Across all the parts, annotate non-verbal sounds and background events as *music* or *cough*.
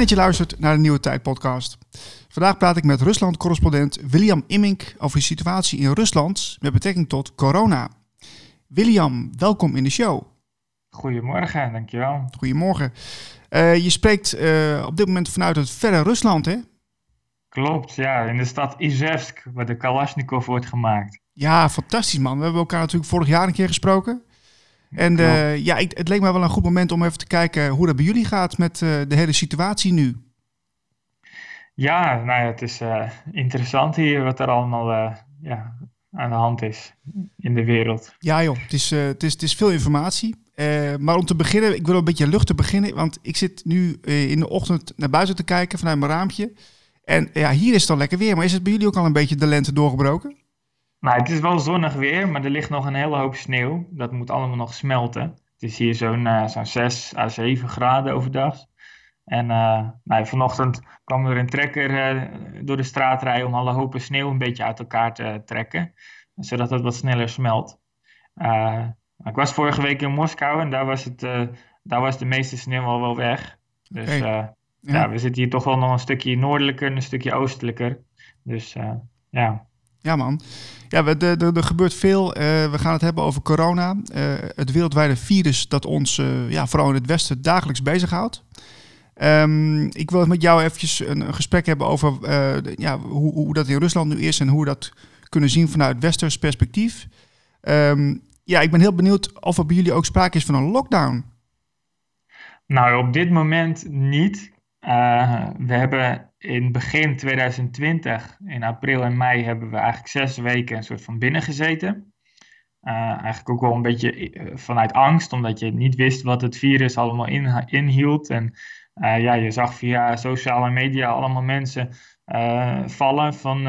Fijn dat je luistert naar de Nieuwe Tijd podcast. Vandaag praat ik met Rusland-correspondent William Immink over de situatie in Rusland met betrekking tot corona. William, welkom in de show. Goedemorgen, dankjewel. Goedemorgen. Uh, je spreekt uh, op dit moment vanuit het verre Rusland, hè? Klopt, ja. In de stad Izevsk, waar de Kalashnikov wordt gemaakt. Ja, fantastisch man. We hebben elkaar natuurlijk vorig jaar een keer gesproken. En uh, ja, ik, het leek mij wel een goed moment om even te kijken hoe dat bij jullie gaat met uh, de hele situatie nu. Ja, nou ja, het is uh, interessant hier wat er allemaal ja, aan de hand is in de wereld. Ja joh, het is, het is, het is veel informatie. maar om te beginnen, ik wil een beetje luchtig beginnen, want ik zit nu in de ochtend naar buiten te kijken vanuit mijn raampje. En ja, hier is het al lekker weer, maar is het bij jullie ook al een beetje de lente doorgebroken? Nou, het is wel zonnig weer, maar er ligt nog een hele hoop sneeuw. Dat moet allemaal nog smelten. Het is hier zo'n uh, zo'n 6 à 7 graden overdag. En uh, nou, vanochtend kwam er een trekker uh, door de straat rijden om alle hopen sneeuw een beetje uit elkaar te trekken. Zodat het wat sneller smelt. ik was vorige week in Moskou en daar was, het, daar was de meeste sneeuw al wel weg. Dus ja. ja. we zitten hier toch wel nog een stukje noordelijker en een stukje oostelijker. Dus ja. Ja, man. Ja, er gebeurt veel. Uh, we gaan het hebben over corona. Uh, het wereldwijde virus dat ons, uh, ja, vooral in het Westen, dagelijks bezighoudt. Um, ik wil met jou eventjes een, gesprek hebben over ja, hoe, hoe, dat in Rusland nu is en hoe we dat kunnen zien vanuit Westers perspectief. Um, ja, ik ben heel benieuwd of er bij jullie ook sprake is van een lockdown. Nou, op dit moment niet. We hebben in begin 2020, in april en mei, hebben we eigenlijk zes weken een soort van binnengezeten. Uh, eigenlijk ook wel een beetje eh, vanuit angst, omdat je niet wist wat het virus allemaal in, inhield. En uh, ja, je zag via sociale media allemaal mensen vallen van,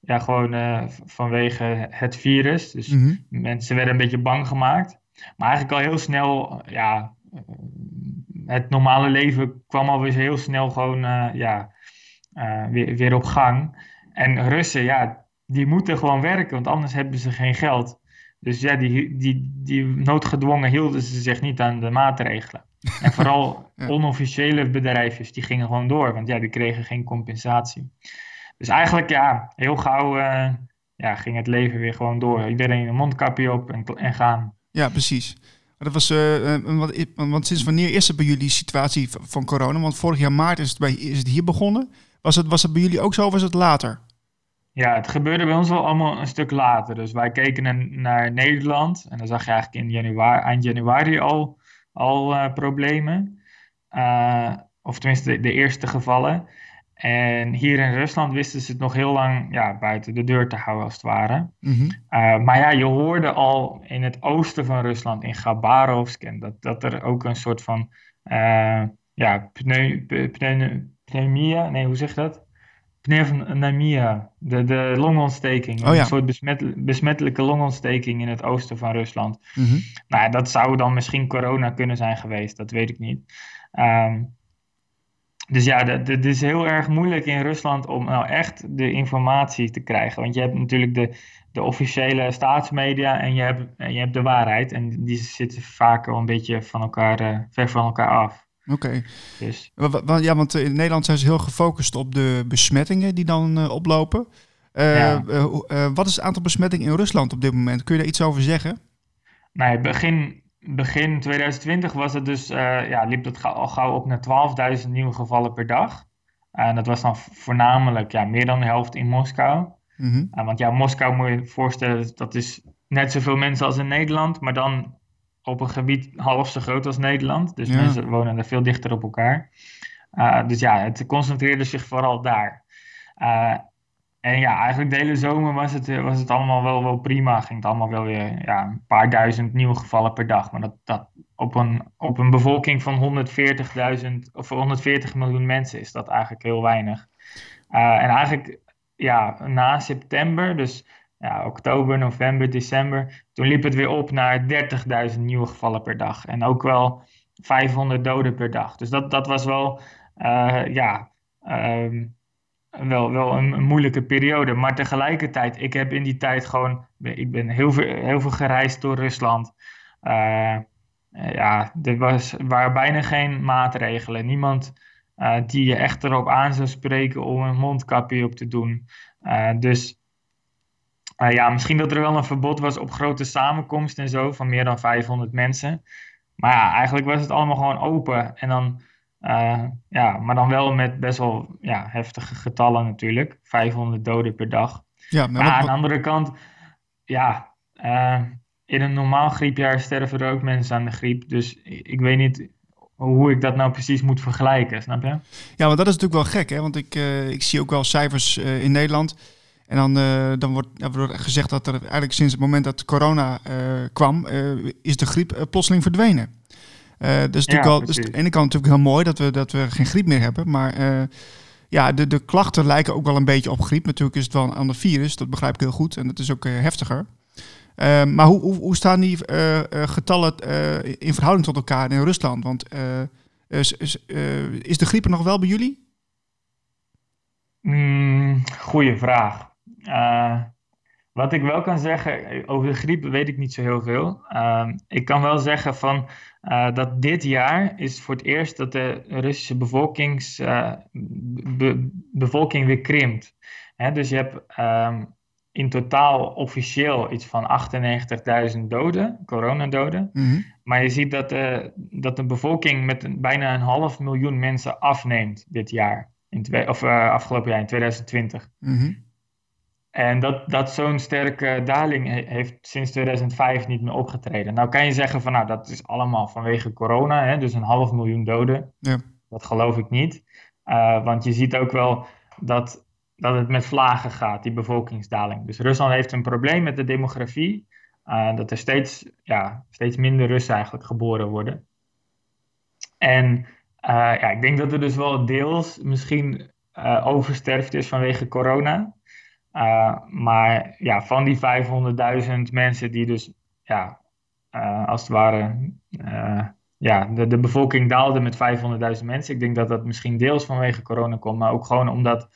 ja, gewoon vanwege het virus. Dus mhm. mensen werden een beetje bang gemaakt. Maar eigenlijk al heel snel, ja, het normale leven kwam alweer heel snel gewoon, ja, uh, weer, weer op gang. En Russen, ja, die moeten gewoon werken, want anders hebben ze geen geld. Dus ja, die, die, die noodgedwongen hielden ze zich niet aan de maatregelen. En *laughs* vooral onofficiële bedrijfjes, die gingen gewoon door, want ja, die kregen geen compensatie. Dus eigenlijk, ja, heel gauw uh, ja, ging het leven weer gewoon door. Iedereen een mondkapje op en, en gaan. Ja, precies. Dat was, uh, want, want, sinds wanneer is het bij jullie situatie van corona? Want vorig jaar maart is het, bij, is het hier begonnen. Was het, was het bij jullie ook zo of was het later? Ja, het gebeurde bij ons wel allemaal een stuk later. Dus wij keken naar, Nederland en dan zag je eigenlijk in januari, eind januari al, al uh, problemen. Of tenminste de, de, eerste gevallen. En hier in Rusland wisten ze het nog heel lang ja, buiten de deur te houden, als het ware. Mm -hmm. uh, maar ja, je hoorde al in het oosten van Rusland, in Gabarovsk, en dat, dat er ook een soort van ja, pneu, pneu, pneumonia, nee, hoe zeg je dat? Pneumonia, de, de longontsteking. Oh, ja. Een soort besmet, besmettelijke longontsteking in het oosten van Rusland. Mm -hmm. Nou, dat zou dan misschien corona kunnen zijn geweest, dat weet ik niet. Um, dus ja, het is heel erg moeilijk in Rusland om nou echt de informatie te krijgen. Want je hebt natuurlijk de, de officiële staatsmedia en je hebt, je hebt de waarheid. En die zitten vaak wel een beetje van elkaar, uh, ver van elkaar af. Oké. Dus. Ja, want in Nederland zijn ze heel gefocust op de besmettingen die dan uh, oplopen. Uh, ja. wat is het aantal besmettingen in Rusland op dit moment? Kun je daar iets over zeggen? Nee, begin, begin 2020 was het dus, ja, liep het al gauw op naar 12.000 nieuwe gevallen per dag. En dat was dan voornamelijk ja, meer dan de helft in Moskou. Mm -hmm. want ja, Moskou moet je voorstellen, dat is net zoveel mensen als in Nederland, maar dan op een gebied half zo groot als Nederland. Dus mensen wonen er veel dichter op elkaar. Uh, dus ja, het concentreerde zich vooral daar. En ja, eigenlijk de hele zomer was het, was het allemaal wel, wel prima. Ging het allemaal wel weer ja, een paar duizend nieuwe gevallen per dag. Maar dat, dat op, een, op een bevolking van 140.000 of 140 miljoen mensen is dat eigenlijk heel weinig. Uh, en eigenlijk ja, na september, dus ja, oktober, november, december. Toen liep het weer op naar 30.000 nieuwe gevallen per dag. En ook wel 500 doden per dag. Dus dat, dat was wel, uh, ja, um, wel, wel een, een, moeilijke periode. Maar tegelijkertijd, ik heb in die tijd gewoon, ik ben heel veel, heel veel gereisd door Rusland. Uh, ja, er was, waren bijna geen maatregelen. Niemand die je echt erop aan zou spreken om een mondkapje op te doen. dus ja, misschien dat er wel een verbod was op grote samenkomsten en zo van meer dan 500 mensen. Maar ja, eigenlijk was het allemaal gewoon open. En dan, ja, maar dan wel met best wel ja, heftige getallen natuurlijk. 500 doden per dag. Ja, maar, aan de andere kant, ja, in een normaal griepjaar sterven er ook mensen aan de griep. Dus ik weet niet hoe ik dat nou precies moet vergelijken, snap je? Ja, want dat is natuurlijk wel gek, hè? Want ik, uh, ik zie ook wel cijfers in Nederland. En dan, uh, dan wordt, ja, wordt gezegd dat er eigenlijk sinds het moment dat corona kwam, is de griep plotseling verdwenen. Is natuurlijk ja, wel, dus aan de ene kant natuurlijk heel mooi dat we, dat we geen griep meer hebben. Maar ja, de, de klachten lijken ook wel een beetje op griep. Natuurlijk is het wel een ander virus, dat begrijp ik heel goed. En dat is ook heftiger. Ehm, maar hoe, hoe, hoe, staan die uh, getallen uh, in verhouding tot elkaar in Rusland? Want is, is, is, de griep er nog wel bij jullie? Mm, goeie vraag. wat ik wel kan zeggen, over de griep weet ik niet zo heel veel. Ehm, ik kan wel zeggen van, dat dit jaar is voor het eerst dat de Russische bevolkings, be, bevolking weer krimpt. Hè, dus je hebt... Um, in totaal officieel iets van 98.000 doden, coronadoden. Mm Maar je ziet dat, de, dat de bevolking met bijna een half miljoen mensen afneemt dit jaar. In twee, of uh, afgelopen jaar, in 2020. Mm En dat, dat zo'n sterke daling heeft sinds 2005 niet meer opgetreden. Nou kan je zeggen van nou dat is allemaal vanwege corona, hè, dus een half miljoen doden. Ja. Dat geloof ik niet. Uh, want je ziet ook wel dat dat het met vlagen gaat, die bevolkingsdaling. Dus Rusland heeft een probleem met de demografie. Uh, dat er steeds, ja, steeds minder Russen eigenlijk geboren worden. En uh, ja, ik denk dat er dus wel deels misschien oversterft is vanwege corona. Maar ja, van die 500.000 mensen die dus, ja, als het ware, ja, de, de bevolking daalde met 500.000 mensen. Ik denk dat dat misschien deels vanwege corona komt, maar ook gewoon omdat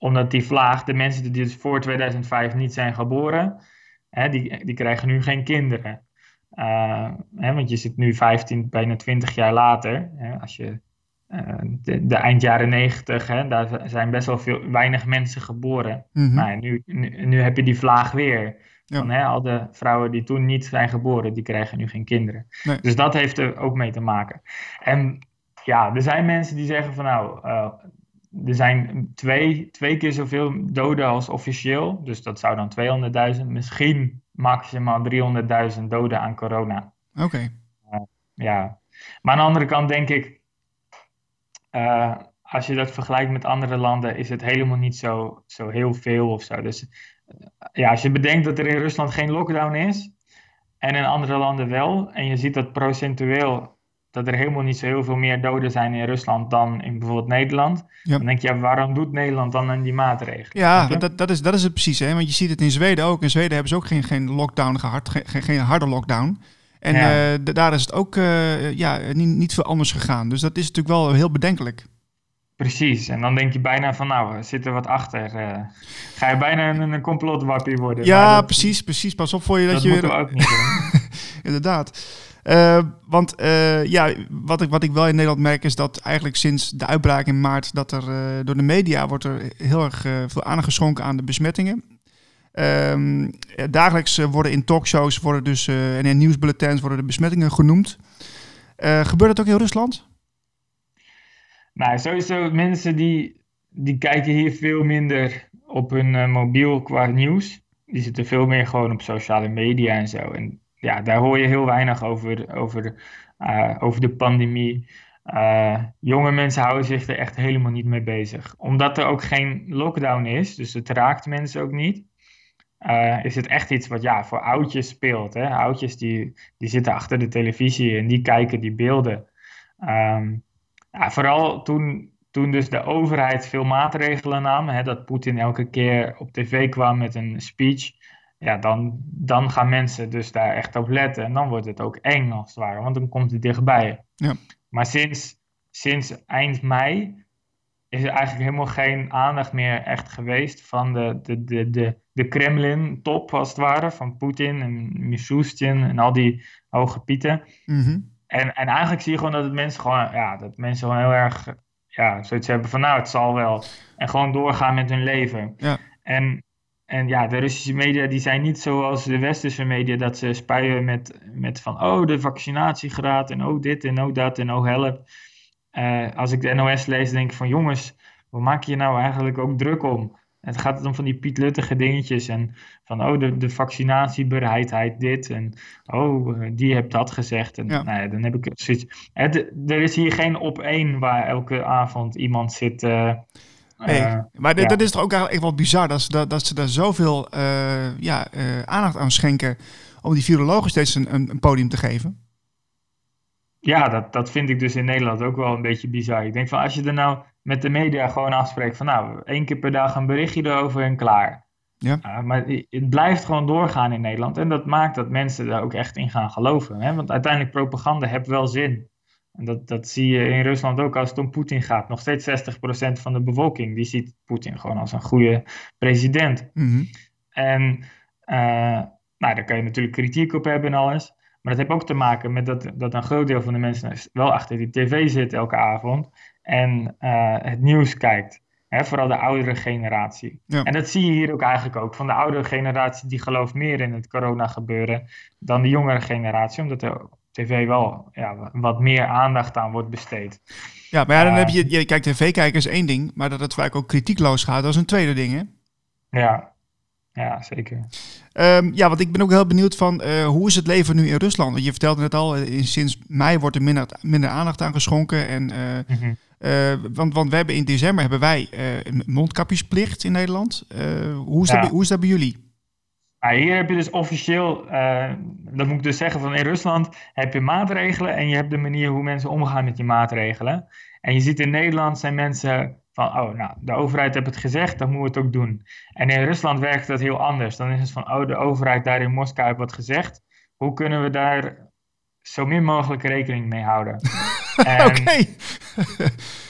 omdat die vlaag, de mensen die dus voor 2005 niet zijn geboren, hè, die, die krijgen nu geen kinderen. Hè, want je zit nu 15, bijna 20 jaar later. Hè, als je de, de, eind jaren 90, hè, daar zijn best wel veel, weinig mensen geboren. Mm nou, nu, nu, heb je die vlaag weer. Van, hè, al de vrouwen die toen niet zijn geboren, die krijgen nu geen kinderen. Dus dat heeft er ook mee te maken. En ja, er zijn mensen die zeggen van nou, er zijn twee, twee keer zoveel doden als officieel. Dus dat zou dan 200.000. Misschien maximaal 300.000 doden aan corona. Oké. Uh, ja. Maar aan de andere kant denk ik... Uh, als je dat vergelijkt met andere landen... is het helemaal niet zo, zo heel veel of zo. Dus ja, als je bedenkt dat er in Rusland geen lockdown is... en in andere landen wel... en je ziet dat procentueel dat er helemaal niet zo heel veel meer doden zijn in Rusland dan in bijvoorbeeld Nederland. Dan denk je, ja, waarom doet Nederland dan aan die maatregelen? Ja, dat, dat, is, dat is het precies. Hè? Want je ziet het in Zweden ook. In Zweden hebben ze ook geen, geen lockdown gehad, geen, geen harde lockdown. En ja. uh, daar is het ook uh, ja, niet, niet veel anders gegaan. Dus dat is natuurlijk wel heel bedenkelijk. Precies, en dan denk je bijna van nou, zit er wat achter. Uh, ga je bijna een, een complotwappie worden. Ja, dat, precies, precies. Pas op voor je dat, dat je weer... ook niet doen. *laughs* Inderdaad. Uh, want uh, ja, wat ik, wat ik wel in Nederland merk is dat eigenlijk sinds de uitbraak in maart... dat er door de media wordt er heel erg veel aandacht geschonken aan de besmettingen. Um, dagelijks worden in talkshows worden dus, en in nieuwsbulletins worden de besmettingen genoemd. gebeurt dat ook in Rusland? Nou, sowieso mensen die, die kijken hier veel minder op hun mobiel qua nieuws. Die zitten veel meer gewoon op sociale media en zo. En ja, daar hoor je heel weinig over, over, over de pandemie. Jonge mensen houden zich er echt helemaal niet mee bezig. Omdat er ook geen lockdown is, dus het raakt mensen ook niet. Uh, is het echt iets wat ja, voor oudjes speelt. Hè? Oudjes die, die zitten achter de televisie en die kijken die beelden. Um, ja, vooral toen, toen dus de overheid veel maatregelen nam, hè, dat Poetin elke keer op tv kwam met een speech ja, dan, dan gaan mensen dus daar echt op letten. En dan wordt het ook eng als het ware, want dan komt het dichtbij. Ja. Maar sinds, sinds eind mei is er eigenlijk helemaal geen aandacht meer echt geweest van de, de, de, de, de Kremlin-top, als het ware, van Poetin en Mishustin en al die hoge pieten. Mm En, en eigenlijk zie je gewoon dat het mensen gewoon, ja, dat mensen gewoon heel erg, ja, zoiets hebben van nou, het zal wel. En gewoon doorgaan met hun leven. Ja. En, en ja, de Russische media die zijn niet zoals de westerse media dat ze spuien met, met van oh, de vaccinatiegraad en oh dit en oh dat en oh help. Eh, als ik de NOS lees, denk ik van jongens, waar maak je je nou eigenlijk ook druk om? Het gaat om van die Piet Luttige dingetjes en van oh, de, de vaccinatiebereidheid dit en oh, die heeft dat gezegd. En Ja. nou ja, dan heb ik zoiets. Het, er is hier geen op één waar elke avond iemand zit. eh, Nee, eh, maar dit- ja. dat is toch ook eigenlijk wel bizar dat ze, dat, dat ze daar zoveel eh, ja, aandacht aan schenken om die virologen steeds een, een podium te geven. Ja, dat, dat vind ik dus in Nederland ook wel een beetje bizar. Ik denk van als je er nou met de media gewoon afspreekt van nou, één keer per dag een berichtje erover en klaar. Ja. Uh, maar het blijft gewoon doorgaan in Nederland en dat maakt dat mensen daar ook echt in gaan geloven. Hè? Want uiteindelijk propaganda heeft wel zin. En dat, dat zie je in Rusland ook als het om Poetin gaat. Nog steeds 60% van de bevolking die ziet Poetin gewoon als een goede president. Mhm. En eh, nou, daar kan je natuurlijk kritiek op hebben en alles. Maar dat heeft ook te maken met dat, dat een groot deel van de mensen wel achter die tv zit elke avond. En eh, het nieuws kijkt. Hè, vooral de oudere generatie. Ja. En dat zie je hier ook eigenlijk ook. Van de oudere generatie die gelooft meer in het corona gebeuren dan de jongere generatie. Omdat er tv wel ja, wat meer aandacht aan wordt besteed. Ja, maar ja, dan Eh. heb je, je kijkt tv kijken is één ding, maar dat het vaak ook kritiekloos gaat, dat is een tweede ding, hè? Ja, ja zeker. Ehm, ja, want ik ben ook heel benieuwd van eh, hoe is het leven nu in Rusland? Want je vertelde net al, eh, sinds mei wordt er minder, minder aandacht aan geschonken. En, eh, Mhm. want, want we hebben in december hebben wij een mondkapjesplicht in Nederland. Hoe, is Ja. dat, bij- hoe is dat bij jullie? Maar hier heb je dus officieel, dat moet ik dus zeggen, van in Rusland heb je maatregelen en je hebt de manier hoe mensen omgaan met die maatregelen. En je ziet in Nederland zijn mensen van, oh, nou, de overheid heeft het gezegd, dan moeten we het ook doen. En in Rusland werkt dat heel anders. Dan is het van, oh, de overheid daar in Moskou heeft wat gezegd. Hoe kunnen we daar zo min mogelijk rekening mee houden? *laughs* En- Oké. *laughs*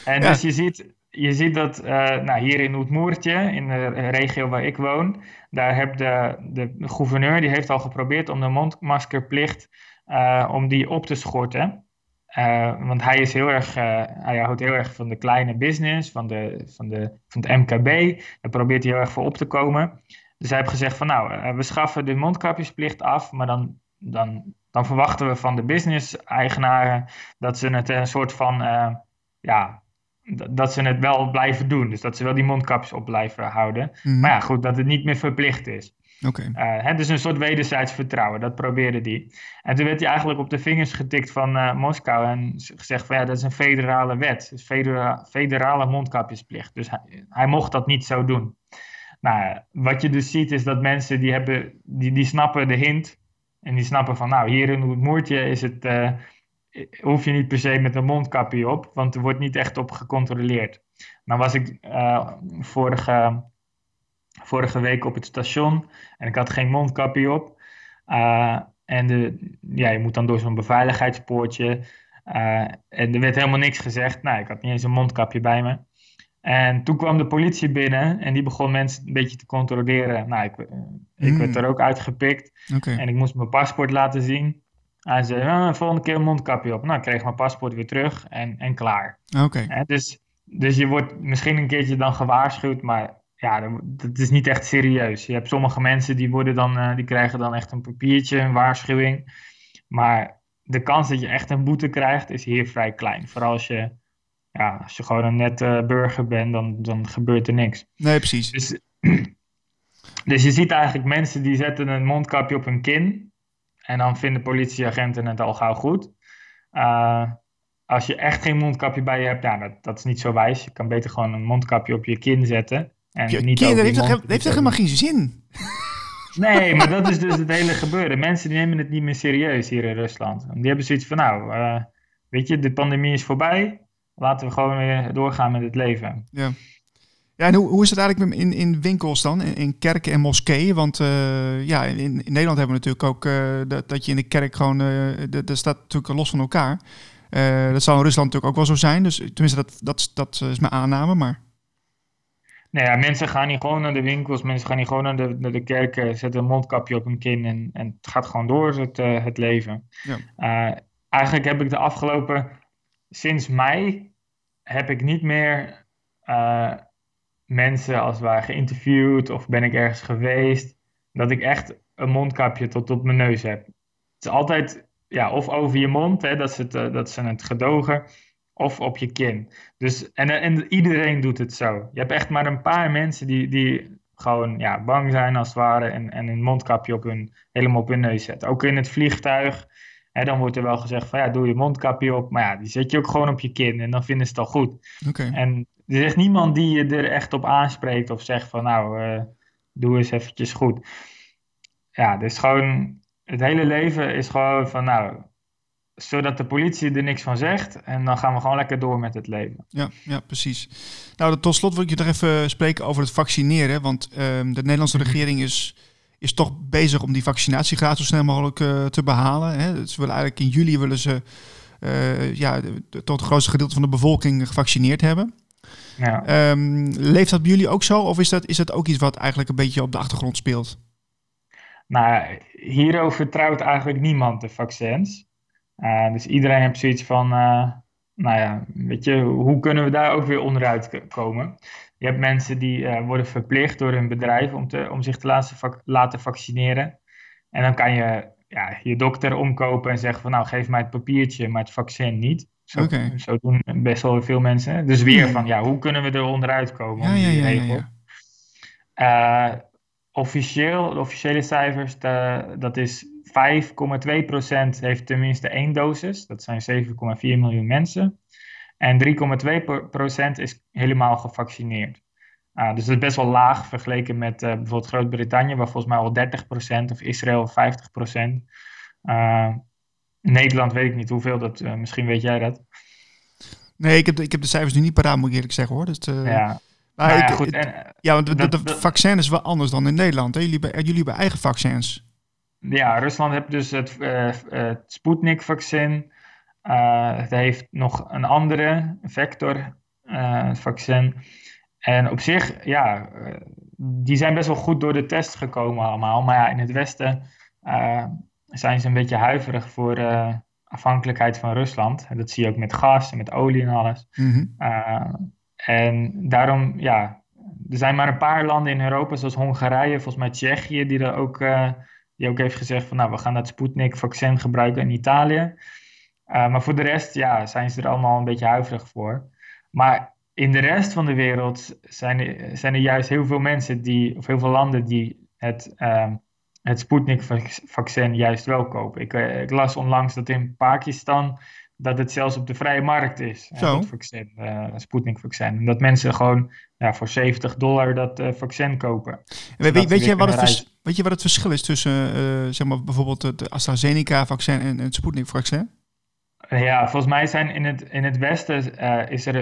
en Ja. dus je ziet, je ziet dat eh, nou, hier in Oetmoertje, in de regio waar ik woon, daar heeft de, de gouverneur die heeft al geprobeerd om de mondmaskerplicht eh, om die op te schorten. Eh, want hij is heel erg, eh, hij houdt heel erg van de kleine business, van, de, van, de, van het MKB. Daar probeert hij heel erg voor op te komen. Dus hij heeft gezegd van nou, eh, we schaffen de mondkapjesplicht af, maar dan, dan, dan verwachten we van de business-eigenaren dat ze het een soort van, ja, dat ze het wel blijven doen. Dus dat ze wel die mondkapjes op blijven houden. Mhm. Maar ja, goed, dat het niet meer verplicht is. Oké. Eh, hè, dus een soort wederzijds vertrouwen, dat probeerde die. En toen werd hij eigenlijk op de vingers getikt van eh, Moskou en gezegd van ja, dat is een federale wet, federa- federale mondkapjesplicht. Dus hij, hij mocht dat niet zo doen. Nou, wat je dus ziet is dat mensen die hebben, die, die snappen de hint en die snappen van nou, hier in Oetmoertje is het, eh, hoef je niet per se met een mondkapje op, want er wordt niet echt op gecontroleerd. Nou was ik eh, vorige vorige week op het station en ik had geen mondkapje op. Uh, en de, ja, je moet dan door zo'n beveiligheidspoortje. Uh, en er werd helemaal niks gezegd. Nou, ik had niet eens een mondkapje bij me. En toen kwam de politie binnen en die begon mensen een beetje te controleren. Nou, ik, ik Mm. werd er ook uitgepikt en ik moest mijn paspoort laten zien. Hij zei, ah, volgende keer een mondkapje op. Nou, ik kreeg mijn paspoort weer terug en, en klaar. Oké. Dus, dus je wordt misschien een keertje dan gewaarschuwd, maar ja, dat, is niet echt serieus. Je hebt sommige mensen die, worden dan, uh, die krijgen dan echt een papiertje, een waarschuwing. Maar de kans dat je echt een boete krijgt is hier vrij klein. Vooral als je, ja, als je gewoon een nette burger bent, dan, dan gebeurt er niks. Nee, precies. Dus, *clears throat* dus je ziet eigenlijk mensen die zetten een mondkapje op hun kin. En dan vinden politieagenten het al gauw goed. Uh, als je echt geen mondkapje bij je hebt, ja, dat, dat is niet zo wijs. Je kan beter gewoon een mondkapje op je kin zetten. En Je niet heeft, heeft toch helemaal geen zin? Nee, maar dat is dus het hele gebeuren. Mensen die nemen het niet meer serieus hier in Rusland. Die hebben zoiets van, nou, uh, weet je, de pandemie is voorbij. Laten we gewoon weer doorgaan met het leven. Ja. Ja, en hoe, hoe is het eigenlijk in, in winkels dan, in, in kerken en moskeeën? Want uh, ja, in, in, Nederland hebben we natuurlijk ook uh, dat, dat je in de kerk gewoon, dat staat natuurlijk los van elkaar. Dat zal in Rusland natuurlijk ook wel zo zijn. Dus tenminste, dat, dat, dat is mijn aanname, maar... Nou ja, mensen gaan niet gewoon naar de winkels, mensen gaan niet gewoon naar de, naar de kerken, zetten een mondkapje op hun kin en, en het gaat gewoon door, het, uh, het leven. Ja. Uh, eigenlijk heb ik de afgelopen, sinds mei, heb ik niet meer uh, mensen als waar geïnterviewd of ben ik ergens geweest, dat ik echt een mondkapje tot op mijn neus heb. Het is altijd ja, of over je mond, hè, dat, ze het, dat ze het gedogen, of op je kin. Dus, en, en iedereen doet het zo. Je hebt echt maar een paar mensen die, die gewoon ja, bang zijn als het ware en, en een mondkapje op hun, helemaal op hun neus zetten. Ook in het vliegtuig, hè, dan wordt er wel gezegd van ja, doe je mondkapje op. Maar ja, die zet je ook gewoon op je kin en dan vinden ze het al goed. Okay. En er is niemand die je er echt op aanspreekt of zegt van nou, uh, doe eens eventjes goed. Ja, dus gewoon, het hele leven is gewoon van nou, zodat de politie er niks van zegt. En dan gaan we gewoon lekker door met het leven. Ja, ja precies. Nou, tot slot wil ik je nog even spreken over het vaccineren. Want um, de Nederlandse Mhm. regering is, is toch bezig om die vaccinatiegraad zo snel mogelijk uh, te behalen. Hè. Ze willen eigenlijk in juli willen ze uh, ja, tot het grootste gedeelte van de bevolking gevaccineerd hebben. Ja. Um, leeft dat bij jullie ook zo? Of is dat, is dat ook iets wat eigenlijk een beetje op de achtergrond speelt? Nou, hierover vertrouwt eigenlijk niemand de vaccins. Uh, dus iedereen heeft zoiets van, uh, nou ja, weet je, hoe kunnen we daar ook weer onderuit komen? Je hebt mensen die uh, worden verplicht door hun bedrijf om, te, om zich te laten, vac laten vaccineren. En dan kan je ja, je dokter omkopen en zeggen van, nou geef mij het papiertje, maar het vaccin niet. Zo, okay. zo doen best wel veel mensen. Dus weer van, ja, hoe kunnen we er onderuit komen? Ja, ja, ja, ja, ja. officieel, de officiële cijfers, de, dat is 5,2% heeft tenminste één dosis. Dat zijn 7,4 miljoen mensen. En 3,2% is helemaal gevaccineerd. Uh, dus dat is best wel laag vergeleken met uh, bijvoorbeeld Groot-Brittannië, waar volgens mij al 30% of Israël 50%. Uh, Nederland weet ik niet hoeveel, dat, uh, misschien weet jij dat. Nee, ik heb, de, ik heb de cijfers nu niet paraat, moet ik eerlijk zeggen hoor. Dus, ja. Maar nou ik, ja, goed, en, ja, want dat, de vaccin is wel anders dan in Nederland. Hè? Jullie, jullie hebben eigen vaccins. Ja, Rusland heeft dus het, uh, het Sputnik-vaccin. Uh, het heeft nog een andere vector-vaccin. en op zich, ja, die zijn best wel goed door de test gekomen allemaal. Maar ja, in het Westen zijn ze een beetje huiverig voor afhankelijkheid van Rusland. En dat zie je ook met gas en met olie en alles. Mm -hmm. uh, en daarom, ja, er zijn maar een paar landen in Europa, zoals Hongarije, volgens mij Tsjechië, die er ook, die ook heeft gezegd van, nou, we gaan dat Sputnik-vaccin gebruiken in Italië. maar voor de rest, ja, zijn ze er allemaal een beetje huiverig voor. Maar in de rest van de wereld zijn er, zijn er juist heel veel mensen die, of heel veel landen die het het Sputnik-vaccin juist wel kopen. Ik, uh, ik, las onlangs dat in Pakistan dat het zelfs op de vrije markt is. Zo. Het vaccin, uh, Sputnik-vaccin. En dat mensen gewoon ja, voor 70 dollar dat uh, vaccin kopen. Weet, weet, weet, je wat het weet je wat het verschil is tussen zeg maar bijvoorbeeld het AstraZeneca-vaccin en het Sputnik-vaccin? Ja, volgens mij zijn in het, in het Westen is er,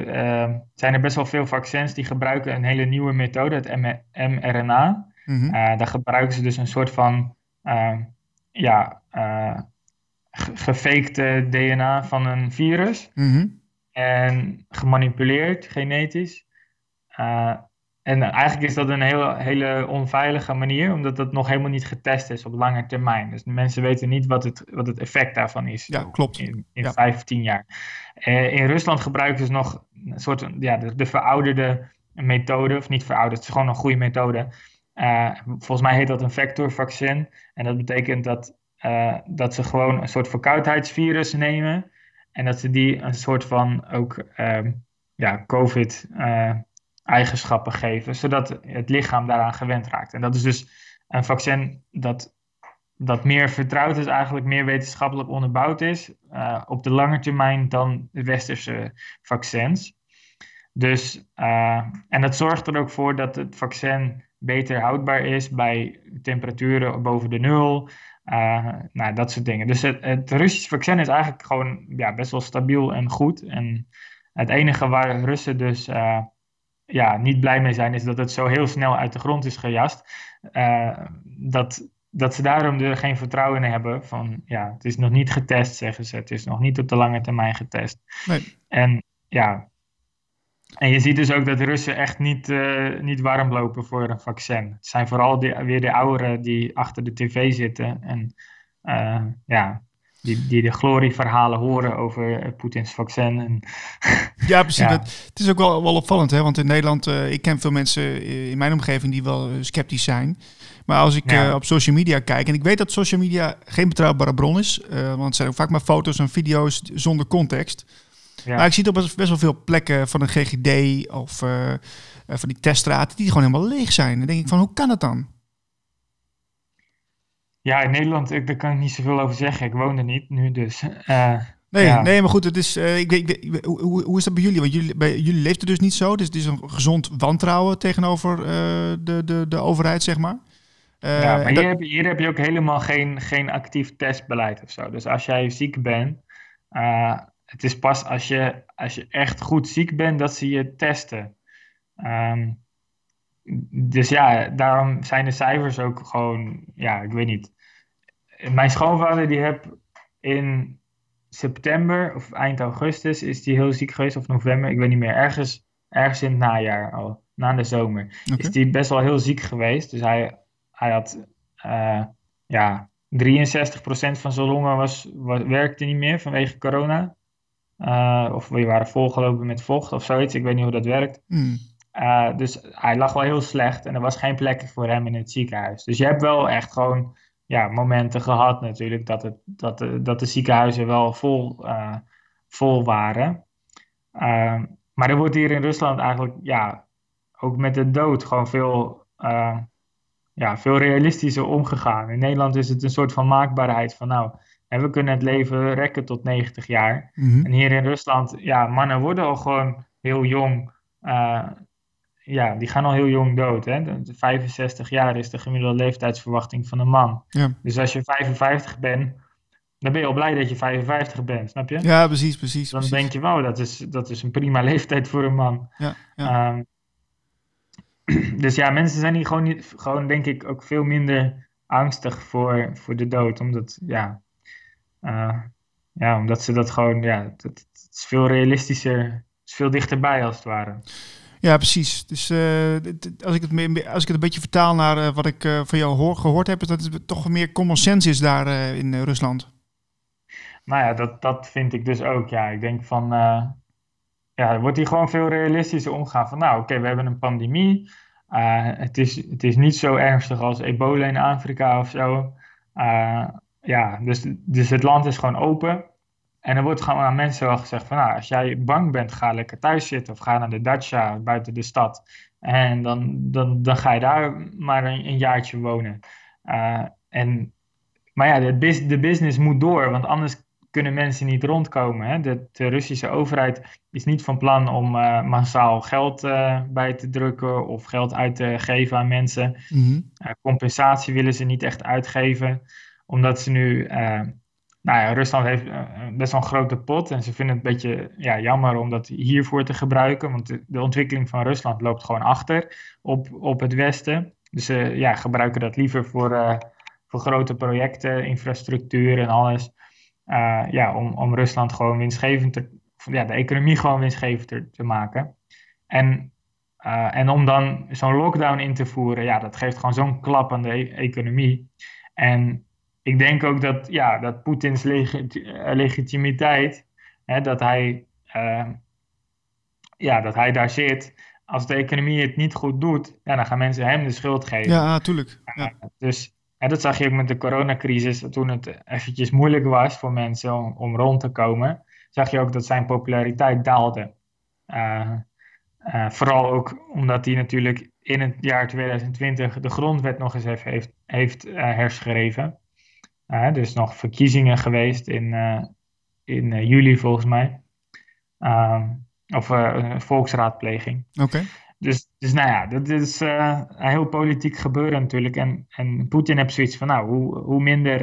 zijn er best wel veel vaccins die gebruiken een hele nieuwe methode, het mRNA. Mm -hmm. Uh, daar gebruiken ze dus een soort van ja, gefakte DNA van een virus. Mm -hmm. En gemanipuleerd genetisch. en eigenlijk is dat een heel, hele onveilige manier, omdat dat nog helemaal niet getest is op lange termijn. Dus mensen weten niet wat het, wat het effect daarvan is. Ja, klopt. In, in ja. vijf tien jaar. in Rusland gebruiken ze nog een soort, ja, de, de verouderde methode, of niet verouderd, het is gewoon een goede methode. Uh, volgens mij heet dat een vectorvaccin. En dat betekent dat, uh, dat ze gewoon een soort verkoudheidsvirus nemen. En dat ze die een soort van ook uh, ja, COVID-eigenschappen geven. Zodat het lichaam daaraan gewend raakt. En dat is dus een vaccin dat, dat meer vertrouwd is, eigenlijk meer wetenschappelijk onderbouwd is. uh, op de lange termijn dan de westerse vaccins. Dus, en dat zorgt er ook voor dat het vaccin beter houdbaar is bij temperaturen boven de nul. Uh, nou, dat soort dingen. Dus het, het Russische vaccin is eigenlijk gewoon ja, best wel stabiel en goed. En het enige waar Russen dus uh, ja, niet blij mee zijn, is dat het zo heel snel uit de grond is gejast. Uh, dat, dat ze daarom er geen vertrouwen in hebben. Van ja, het is nog niet getest, zeggen ze. Het is nog niet op de lange termijn getest. Nee. En ja, en je ziet dus ook dat Russen echt niet, uh, niet warm lopen voor een vaccin. Het zijn vooral die, weer de ouderen die achter de tv zitten. En uh, ja, die, die de glorieverhalen horen over Poetins vaccin. En, *laughs* ja, precies. Het is ook wel, wel opvallend, hè? want in Nederland, ik ken veel mensen in mijn omgeving die wel sceptisch zijn. Maar als ik op social media kijk, en ik weet dat social media geen betrouwbare bron is, want het zijn ook vaak maar foto's en video's zonder context. Ja. Maar ik zie het op best wel veel plekken van een GGD of van die teststraten die gewoon helemaal leeg zijn. Dan denk ik van, hoe kan dat dan? Ja, in Nederland, ik, daar kan ik niet zoveel over zeggen. Ik woon er niet nu, dus... Uh, *laughs* nee, nee, maar goed, het is, uh, ik, ik, hoe, hoe is dat bij jullie? Want jullie, bij jullie leeft het dus niet zo. Dus het is een gezond wantrouwen tegenover de, de, de overheid, zeg maar. ja, maar hier, heb je, hier heb je ook helemaal geen, geen actief testbeleid of zo. Dus als jij ziek bent, het is pas als je, als je echt goed ziek bent dat ze je testen. Um, dus ja, daarom zijn de cijfers ook gewoon, ja, ik weet niet. Mijn schoonvader die heb in september of eind augustus is die heel ziek geweest, of november, ik weet niet meer, ergens, ergens in het najaar al, na de zomer, is die best wel heel ziek geweest. Dus hij, hij had, uh, ja, 63% van zijn longen was, werkte niet meer vanwege corona. Uh, of we waren volgelopen met vocht of zoiets, ik weet niet hoe dat werkt. Mm. Uh, dus hij lag wel heel slecht en er was geen plek voor hem in het ziekenhuis. Dus je hebt wel echt gewoon ja, momenten gehad natuurlijk dat, het, dat, de, dat de ziekenhuizen wel vol, uh, vol waren. Uh, maar er wordt hier in Rusland eigenlijk ja, ook met de dood gewoon veel, ja, veel realistischer omgegaan. In Nederland is het een soort van maakbaarheid van nou, we kunnen het leven rekken tot 90 jaar. Mm -hmm. En hier in Rusland, ja, mannen worden al gewoon heel jong ja, die gaan al heel jong dood. Hè? 65 jaar is de gemiddelde leeftijdsverwachting van een man. Ja. Dus als je 55 bent, dan ben je al blij dat je 55 bent, snap je? Ja, precies, precies. Dan denk je, wauw, dat is, dat is een prima *laughs* leeftijd voor een man. Ja, ja. Um, *clears throat* dus ja, mensen zijn hier gewoon, niet, gewoon, denk ik, ook veel minder angstig voor, voor de dood. Omdat, ja, uh, ja, omdat ze dat gewoon, ja, het, het is veel realistischer, het is veel dichterbij als het ware. Ja, precies. Dus uh, als, ik het, als ik het een beetje vertaal naar uh, wat ik van jou hoor, gehoord heb, is dat het toch meer common sense is daar in Rusland. Nou ja, dat, dat vind ik dus ook. Ja, ik denk van, ja, er wordt hier gewoon veel realistischer omgaan. Van nou, oké, we hebben een pandemie. het, is, het is niet zo ernstig als ebola in Afrika of zo. Ja, dus, dus het land is gewoon open. En er wordt gewoon aan mensen wel gezegd van, nou, als jij bang bent, ga lekker thuis zitten of ga naar de dacha buiten de stad. En dan, dan, dan ga je daar maar een, een jaartje wonen. Uh, en, maar ja, de, de business moet door, want anders kunnen mensen niet rondkomen. Hè? De, de, Russische overheid is niet van plan om uh, massaal geld uh, bij te drukken of geld uit te geven aan mensen. Mm -hmm. compensatie willen ze niet echt uitgeven, omdat ze nu nou ja, Rusland heeft uh, best wel een grote pot en ze vinden het een beetje ja, jammer om dat hiervoor te gebruiken, want de, ontwikkeling van Rusland loopt gewoon achter op, op het Westen. Dus ze uh, ja, gebruiken dat liever voor, voor grote projecten, infrastructuur en alles. ja, om, om Rusland gewoon winstgevend te, ja, de economie gewoon winstgevend te, maken. En, en om dan zo'n lockdown in te voeren, ja, dat geeft gewoon zo'n klap aan de economie. En ik denk ook dat, ja, dat Poetins eh, legitimiteit, hè, dat, hij, uh, ja, dat hij daar zit, als de economie het niet goed doet, ja, dan gaan mensen hem de schuld geven. Ja, natuurlijk. Ja. Uh, dus dat zag je ook met de coronacrisis, toen het eventjes moeilijk was voor mensen om, om rond te komen, zag je ook dat zijn populariteit daalde. Uh, vooral ook omdat hij natuurlijk in het jaar 2020 de grondwet nog eens heeft, heeft, heeft herschreven. Er is nog verkiezingen geweest in, uh, in uh, juli volgens mij. Ehm, of een volksraadpleging. Oké. Dus, dus nou ja, dat is een heel politiek gebeuren natuurlijk. En, en Poetin heeft zoiets van, nou, hoe, hoe minder,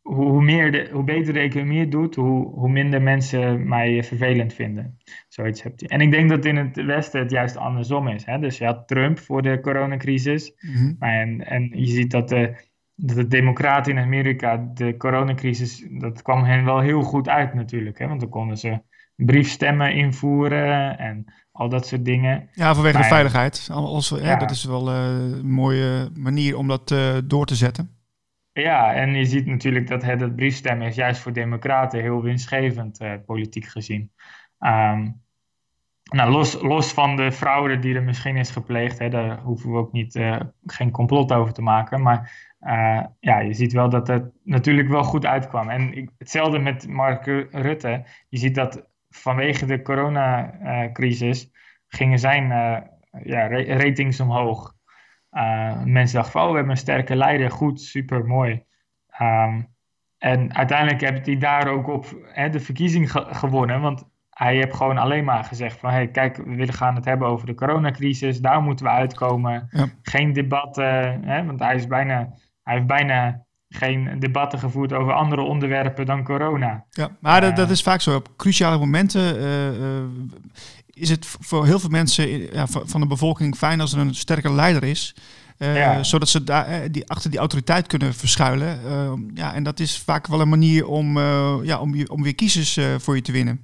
hoe, hoe, meer de, hoe beter de economie het doet, hoe, hoe minder mensen mij vervelend vinden. Zoiets hebt hij. En ik denk dat in het Westen het juist andersom is. Hè? Dus je had Trump voor de coronacrisis. Mm en, en je ziet dat de de democraten in Amerika, de coronacrisis, dat kwam hen wel heel goed uit natuurlijk. Hè? Want dan konden ze briefstemmen invoeren en al dat soort dingen. Ja, vanwege de veiligheid. Als, ja. dat is wel uh, een mooie manier om dat uh, door te zetten. Ja, en je ziet natuurlijk dat het, briefstemmen is juist voor democraten heel winstgevend, uh, politiek gezien. Um, nou, los, los van de fraude die er misschien is gepleegd, hè, daar hoeven we ook niet, geen complot over te maken. Maar uh, ja, je ziet wel dat het natuurlijk wel goed uitkwam. En ik, hetzelfde met Mark Rutte. Je ziet dat vanwege de coronacrisis gingen zijn ja, ratings omhoog. Uh, mensen dachten van, oh, we hebben een sterke leider, goed, super, mooi. Um, en uiteindelijk heeft hij daar ook op hè, de verkiezing ge gewonnen, want hij heeft gewoon alleen maar gezegd van, hey, kijk, we willen gaan het hebben over de coronacrisis, daar moeten we uitkomen. Ja. Geen debatten, hè, want hij, is bijna, hij heeft bijna geen debatten gevoerd over andere onderwerpen dan corona. Ja, maar dat, dat, is vaak zo. Op cruciale momenten uh, uh, is het voor heel veel mensen ja, van de bevolking fijn als er een sterke leider is. Uh, Zodat ze daar, die, achter die autoriteit kunnen verschuilen. Uh, ja, en dat is vaak wel een manier om, uh, ja, om, om weer kiezers voor je te winnen.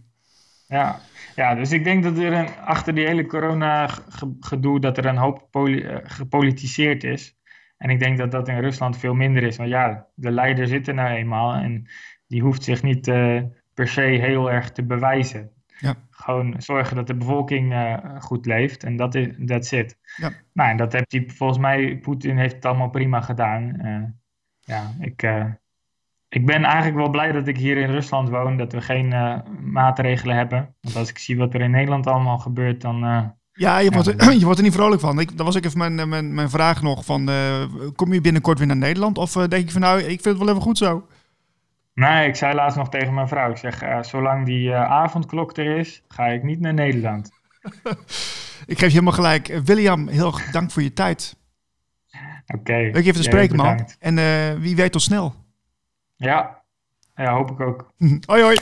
Ja. ja, dus ik denk dat er een, achter die hele corona-gedoe... dat er een hoop gepolitiseerd is. En ik denk dat dat in Rusland veel minder is. Want ja, de leider zit er nou eenmaal... en die hoeft zich niet per se heel erg te bewijzen. Ja. Gewoon zorgen dat de bevolking uh, goed leeft en dat is that's it. Ja. Nou, en dat heeft hij volgens mij, Poetin heeft het allemaal prima gedaan. Uh, ja, ik, ik ben eigenlijk wel blij dat ik hier in Rusland woon, dat we geen maatregelen hebben. Want als ik zie wat er in Nederland allemaal gebeurt, dan. Ja, je wordt, er, *clears throat* je wordt er niet vrolijk van. Ik, dat was ik even mijn, mijn, mijn vraag nog van, kom je binnenkort weer naar Nederland? Of denk je van nou, ik vind het wel even goed zo? Nee, ik zei laatst nog tegen mijn vrouw. Ik zeg, uh, zolang die avondklok er is, ga ik niet naar Nederland. *laughs* ik geef je helemaal gelijk. William, heel erg dank voor je tijd. Oké. Okay, Leuk even te spreken, man. En wie weet tot snel. Ja, ja hoop ik ook. *laughs* hoi, hoi.